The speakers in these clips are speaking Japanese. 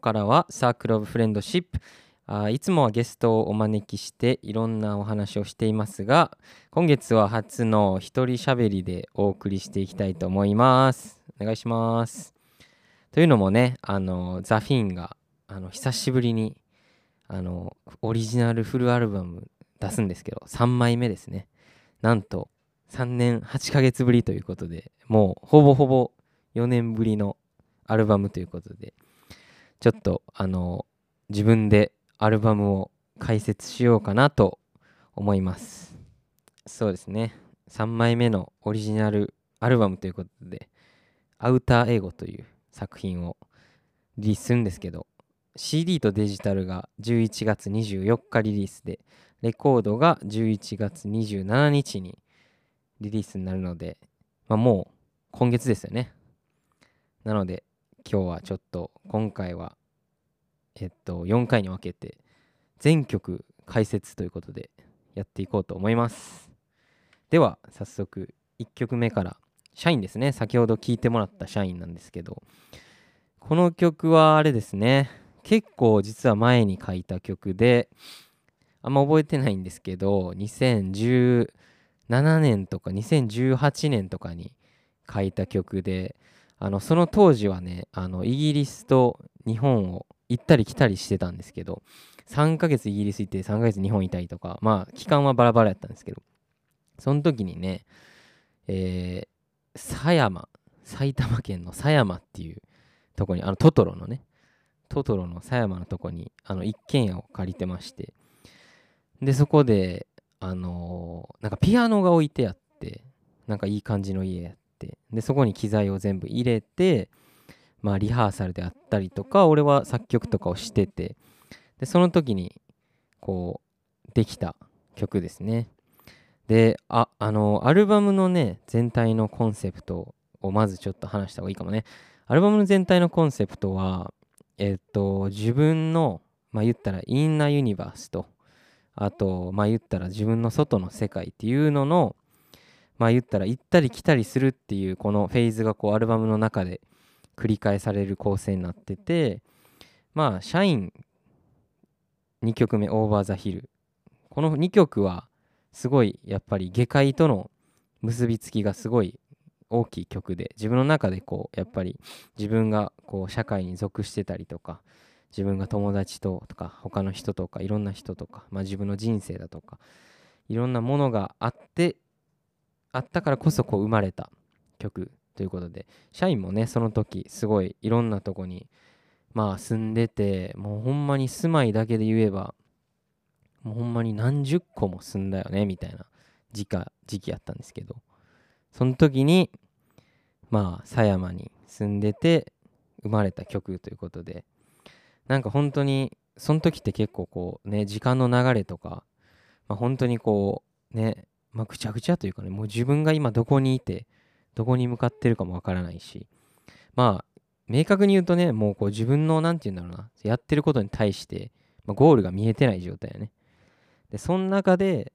からはサークル・オブ・フレンドシップ。あいつもはゲストをお招きしていろんなお話をしていますが今月は初の一人喋りでお送りしていきたいと思います。お願いします。というのもねあのザ・フィンがあの久しぶりにあのオリジナルフルアルバム出すんですけど3枚目ですね。なんと3年8ヶ月ぶりということでもうほぼほぼ4年ぶりのアルバムということでちょっとあの自分でアルバムを解説しようかなと思います。そうですね。3枚目のオリジナルアルバムということでアウター英語という作品をリリースするんですけど CD とデジタルが11月24日リリースでレコードが11月27日にリリースになるので、まあ、もう今月ですよね。なので今日はちょっと今回はえっと、4回に分けて全曲解説ということでやっていこうと思います。では早速1曲目から社員ですね。先ほど聴いてもらった社員なんですけどこの曲はあれですね。結構実は前に書いた曲であんま覚えてないんですけど2017年とか2018年とかに書いた曲であのその当時はねあのイギリスと日本を行ったり来たりしてたんですけど3ヶ月イギリス行って3ヶ月日本いたりとかまあ期間はバラバラやったんですけどその時にねえー、狭山埼玉県の狭山っていうとこにあのトトロのねトトロの狭山のとこにあの一軒家を借りてましてでそこであのー、なんかピアノが置いてあってなんかいい感じの家やってでそこに機材を全部入れてまあリハーサルであったりとか俺は作曲とかをしててでその時にこうできた曲ですね。でああのアルバムのね全体のコンセプトをまずちょっと話した方がいいかもね。アルバムの全体のコンセプトはえっと自分のまあ言ったらインナーユニバースとあとまあ言ったら自分の外の世界っていうののまあ言ったら行ったり来たりするっていうこのフェーズがこうアルバムの中で繰り返される構成になっててまあ社員2曲目「オーバー・ザ・ヒル」この2曲はすごいやっぱり下界との結びつきがすごい大きい曲で自分の中でこうやっぱり自分がこう社会に属してたりとか自分が友達ととか他の人とかいろんな人とか、まあ、自分の人生だとかいろんなものがあってあったからこそこう生まれた曲。ということで社員もねその時すごいいろんなとこにまあ住んでてもうほんまに住まいだけで言えばもうほんまに何十個も住んだよねみたいな時時期やったんですけどその時にまあ狭山に住んでて生まれた曲ということでなんか本当にその時って結構こうね時間の流れとか、まあ、本当にこうねまあぐちゃぐちゃというかねもう自分が今どこにいてどこに向かってるかもわからないし。まあ明確に言うとねもうこう自分の何て言うんだろうな。やってることに対して、まあ、ゴールが見えてない状態やね。でその中で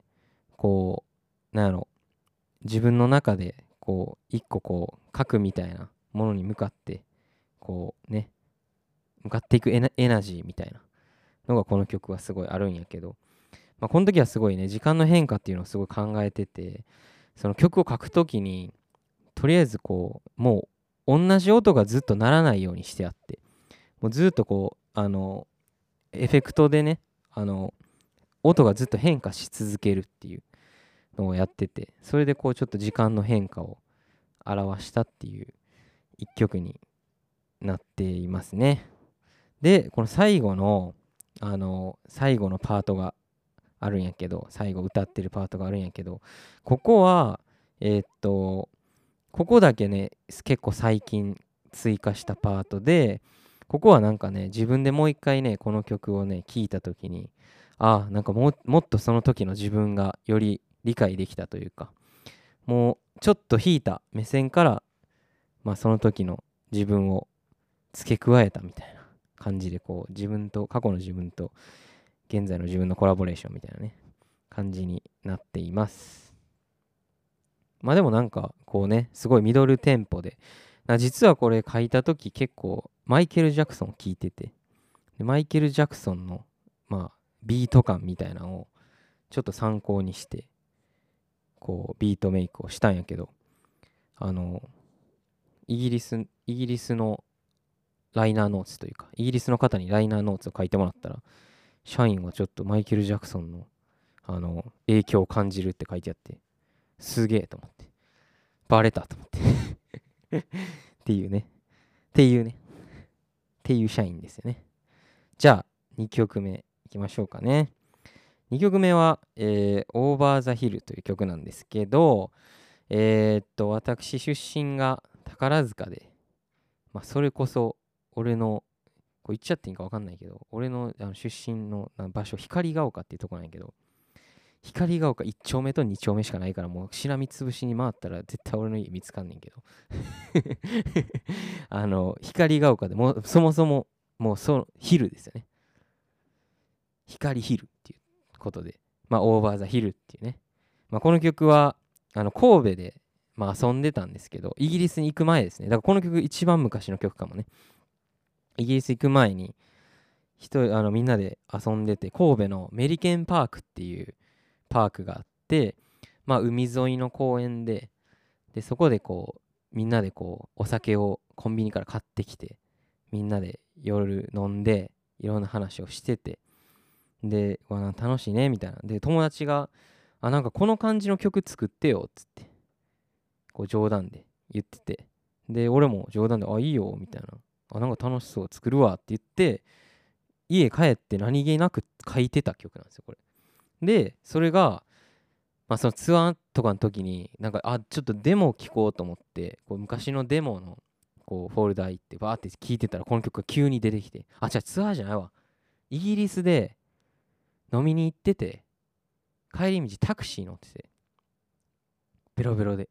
こうなんやろ。自分の中でこう一個こう書くみたいなものに向かってこうね。向かっていくエナエナジーみたいな。のがこの曲はすごいあるんやけど、まあ、この時はすごいね時間の変化っていうのをすごい考えててその曲を書く時にとりあえずこうもう同じ音がずっと鳴らないようにしてあって。もうずっとこうあのエフェクトでねあの音がずっと変化し続けるっていうのをやっててそれでこうちょっと時間の変化を表したっていう一曲になっていますね。でこの最後のあの最後のパートがあるんやけど最後歌ってるパートがあるんやけどここはえー、っとここだけね結構最近追加したパートでここはなんかね自分でもう一回ねこの曲をね聴いた時にああなんかももっとその時の自分がより理解できたというかもうちょっと引いた目線からまあその時の自分を付け加えたみたいな感じでこう自分と過去の自分と現在の自分のコラボレーションみたいなね感じになっています。まあでもなんかこうねすごいミドルテンポで。実はこれ書いた時結構マイケル・ジャクソン聞いてて。マイケル・ジャクソンの、まあ、ビート感みたいなのをちょっと参考にしてこうビートメイクをしたんやけど。あのイギリスイギリスのライナーノーツというかイギリスの方にライナーノーツを書いてもらったら社員はちょっとマイケル・ジャクソンのあの影響を感じるって書いてあって。すげえと思って。バレたと思って。っていうね。っていうね。っていう社員ですよね。じゃあ2曲目いきましょうかね。2曲目は、えー、オーバーザヒルという曲なんですけどえー、っと私出身が宝塚でまあそれこそ俺のこう言っちゃっていいか分かんないけど俺のあの出身の場所光が丘っていうとこなんやけど光が丘1丁目と2丁目しかないからもうしらみつぶしに回ったら絶対俺の家見つかんねんけど。あの光が丘でもそもそももうそのヒルですよね。光ヒルっていうことで。まあオーバーザヒルっていうね、まあ、この曲はあの神戸でまあ遊んでたんですけどイギリスに行く前ですね。だからこの曲一番昔の曲かもね。イギリス行く前に人あのみんなで遊んでて神戸のメリケンパークっていうパークがあって、まあ、海沿いの公園ででそこでこうみんなでこうお酒をコンビニから買ってきてみんなで夜飲んでいろんな話をしててでわな楽しいねみたいな。で友達が「あなんかこの感じの曲作ってよ」っつってこう冗談で言っててで俺も冗談で「あいいよ」みたいな「あなんか楽しそう作るわ」って言って家帰って何気なく書いてた曲なんですよこれ。でそれが、まあ、そのツアーとかの時になんかあちょっとデモを聴こうと思ってこう昔のデモのこうフォルダ行ってバーって聴いてたらこの曲が急に出てきてあじゃあツアーじゃないわ。イギリスで飲みに行ってて帰り道タクシー乗っててベロベロで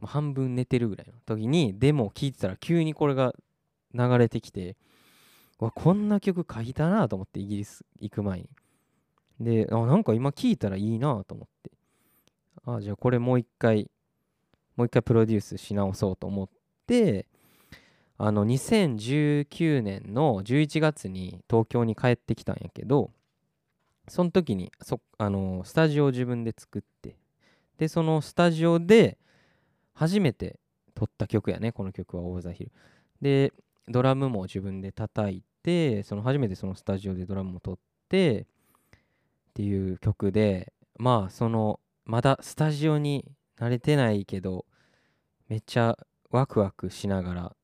もう半分寝てるぐらいの時にデモを聴いてたら急にこれが流れてきてわこんな曲書いたなと思ってイギリス行く前に。で、あ、なんか今聞いたらいいなと思って。あ、じゃあこれもう一回、もう一回プロデュースし直そうと思って、あの、2019年の11月に東京に帰ってきたんやけど、その時にそあのスタジオを自分で作ってでそのスタジオで初めて撮った曲やねこの曲は「オーザヒル」でドラムも自分で叩いてその初めてそのスタジオでドラムも撮ってっていう曲でまあそのまだスタジオに慣れてないけどめっちゃワクワクしながら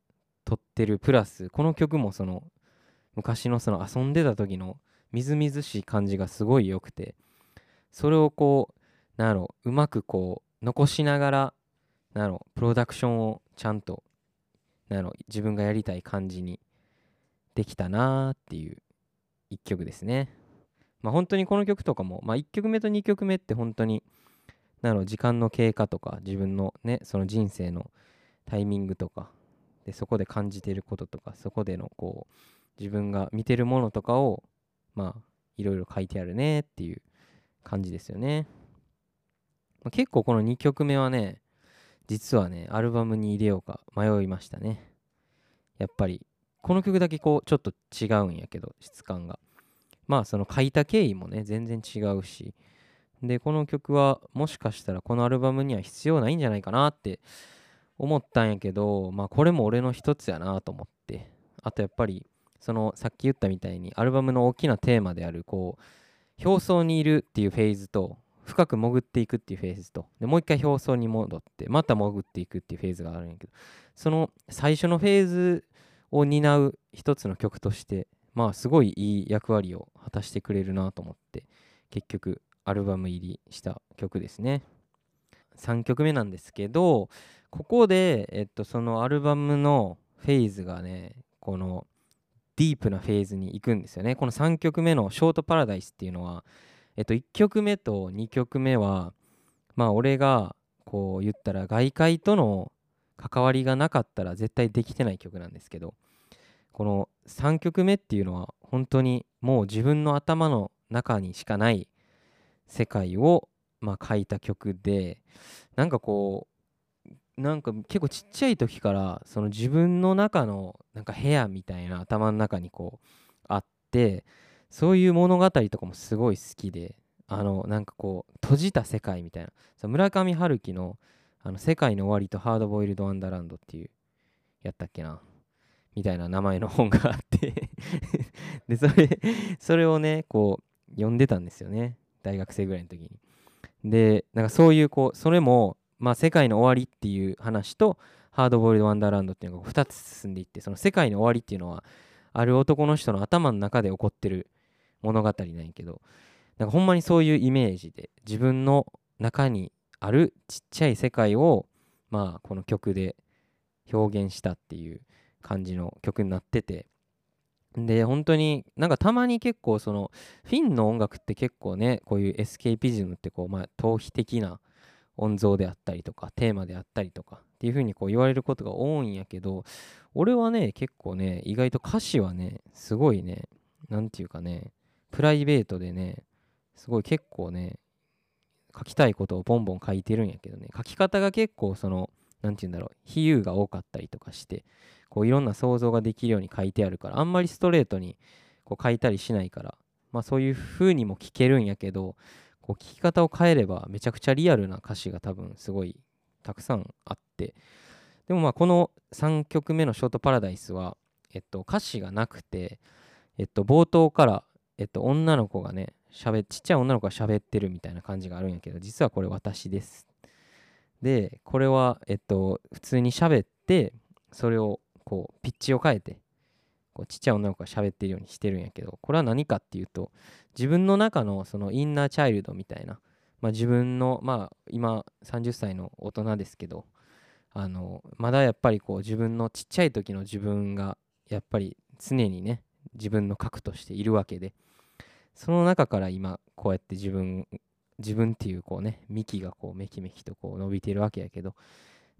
撮ってるプラスこの曲もその昔のその遊んでた時のみずみずしい感じがすごい良くてそれをこうなんやろうまくこう残しながらなんやろプロダクションをちゃんとなんやろ自分がやりたい感じにできたなーっていう一曲ですね。まあ、本当にこの曲とかも、まあ、1曲目と2曲目って本当になの時間の経過とか自分のねその人生のタイミングとかでそこで感じてることとかそこでのこう自分が見てるものとかをまあいろいろ書いてあるねっていう感じですよね、まあ、結構この2曲目はね実はねアルバムに入れようか迷いましたね。やっぱりこの曲だけこうちょっと違うんやけど質感が。まあその書いた経緯もね全然違うし。でこの曲はもしかしたらこのアルバムには必要ないんじゃないかなって思ったんやけどまあこれも俺の一つやなと思って。あとやっぱりそのさっき言ったみたいにアルバムの大きなテーマであるこう表層にいるっていうフェーズと深く潜っていくっていうフェーズと。でもう一回表層に戻ってまた潜っていくっていうフェーズがあるんやけどその最初のフェーズを担う一つの曲としてまあすごいいい役割を果たしてくれるなと思って結局アルバム入りした曲ですね。3曲目なんですけどここで、えっと、そのアルバムのフェーズがねこのディープなフェーズに行くんですよね。この3曲目の「ショートパラダイス」っていうのは、えっと、1曲目と2曲目はまあ俺がこう言ったら外界との関わりがなかったら絶対できてない曲なんですけどこの3曲目っていうのは本当にもう自分の頭の中にしかない世界をまあ書いた曲でなんかこうなんか結構ちっちゃい時からその自分の中のなんか部屋みたいな頭の中にこうあってそういう物語とかもすごい好きであのなんかこう閉じた世界みたいなそ村上春樹のあの「世界の終わりとハードボイルド・ワンダーランド」っていうやったっけな。みたいな名前の本があって。でそれそれをねこう読んでたんですよね。大学生ぐらいの時に。でなんかそういうこうそれもまあ世界の終わりっていう話とハードボイルド・ワンダーランドっていうのが2つ進んでいってその世界の終わりっていうのはある男の人の頭の中で起こってる物語なんやけどなんかほんまにそういうイメージで自分の中にあるちっちゃい世界をまあこの曲で表現したっていう感じの曲になってて。で本当になんかたまに結構そのフィンの音楽って結構ねこういうエスケーピズムってこうまあ逃避的な音像であったりとかテーマであったりとかっていう風にこう言われることが多いんやけど俺はね結構ね意外と歌詞はねすごいね何て言うかねプライベートでねすごい結構ね書きたいことをボンボン書いてるんやけどね。書き方が結構その何て言うんだろう比喩が多かったりとかしてこういろんな想像ができるように書いてあるからあんまりストレートにこう書いたりしないからまあそういう風にも聞けるんやけどこう聞き方を変えればめちゃくちゃリアルな歌詞が多分すごいたくさんあって。でもまあこの3曲目の「ショートパラダイスは」えっと、歌詞がなくて、えっと、冒頭から、えっと、女の子がねしゃべちっちゃい女の子が喋ってるみたいな感じがあるんやけど実はこれ私です。でこれはえっと普通に喋ってそれをこうピッチを変えてこうちっちゃい女の子が喋ってるようにしてるんやけどこれは何かっていうと自分の中のそのインナーチャイルドみたいな、まあ、自分のまあ今30歳の大人ですけどあのまだやっぱりこう自分のちっちゃい時の自分がやっぱり常にね自分の核としているわけでその中から今こうやって自分自分っていうこうね幹がこうめきめきとこう伸びてるわけやけど、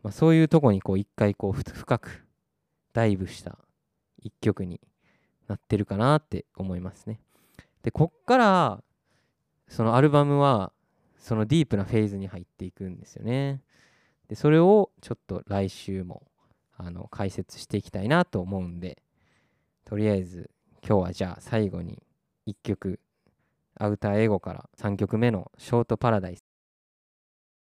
まあ、そういうとこにこう一回こう深くダイブした一曲になってるかなって思いますね。でこっからそのアルバムはそのディープなフェーズに入っていくんですよね。でそれをちょっと来週もあの解説していきたいなと思うんでとりあえず今日はじゃあ最後に1曲アウターエゴから3曲目の「ショートパラダイス」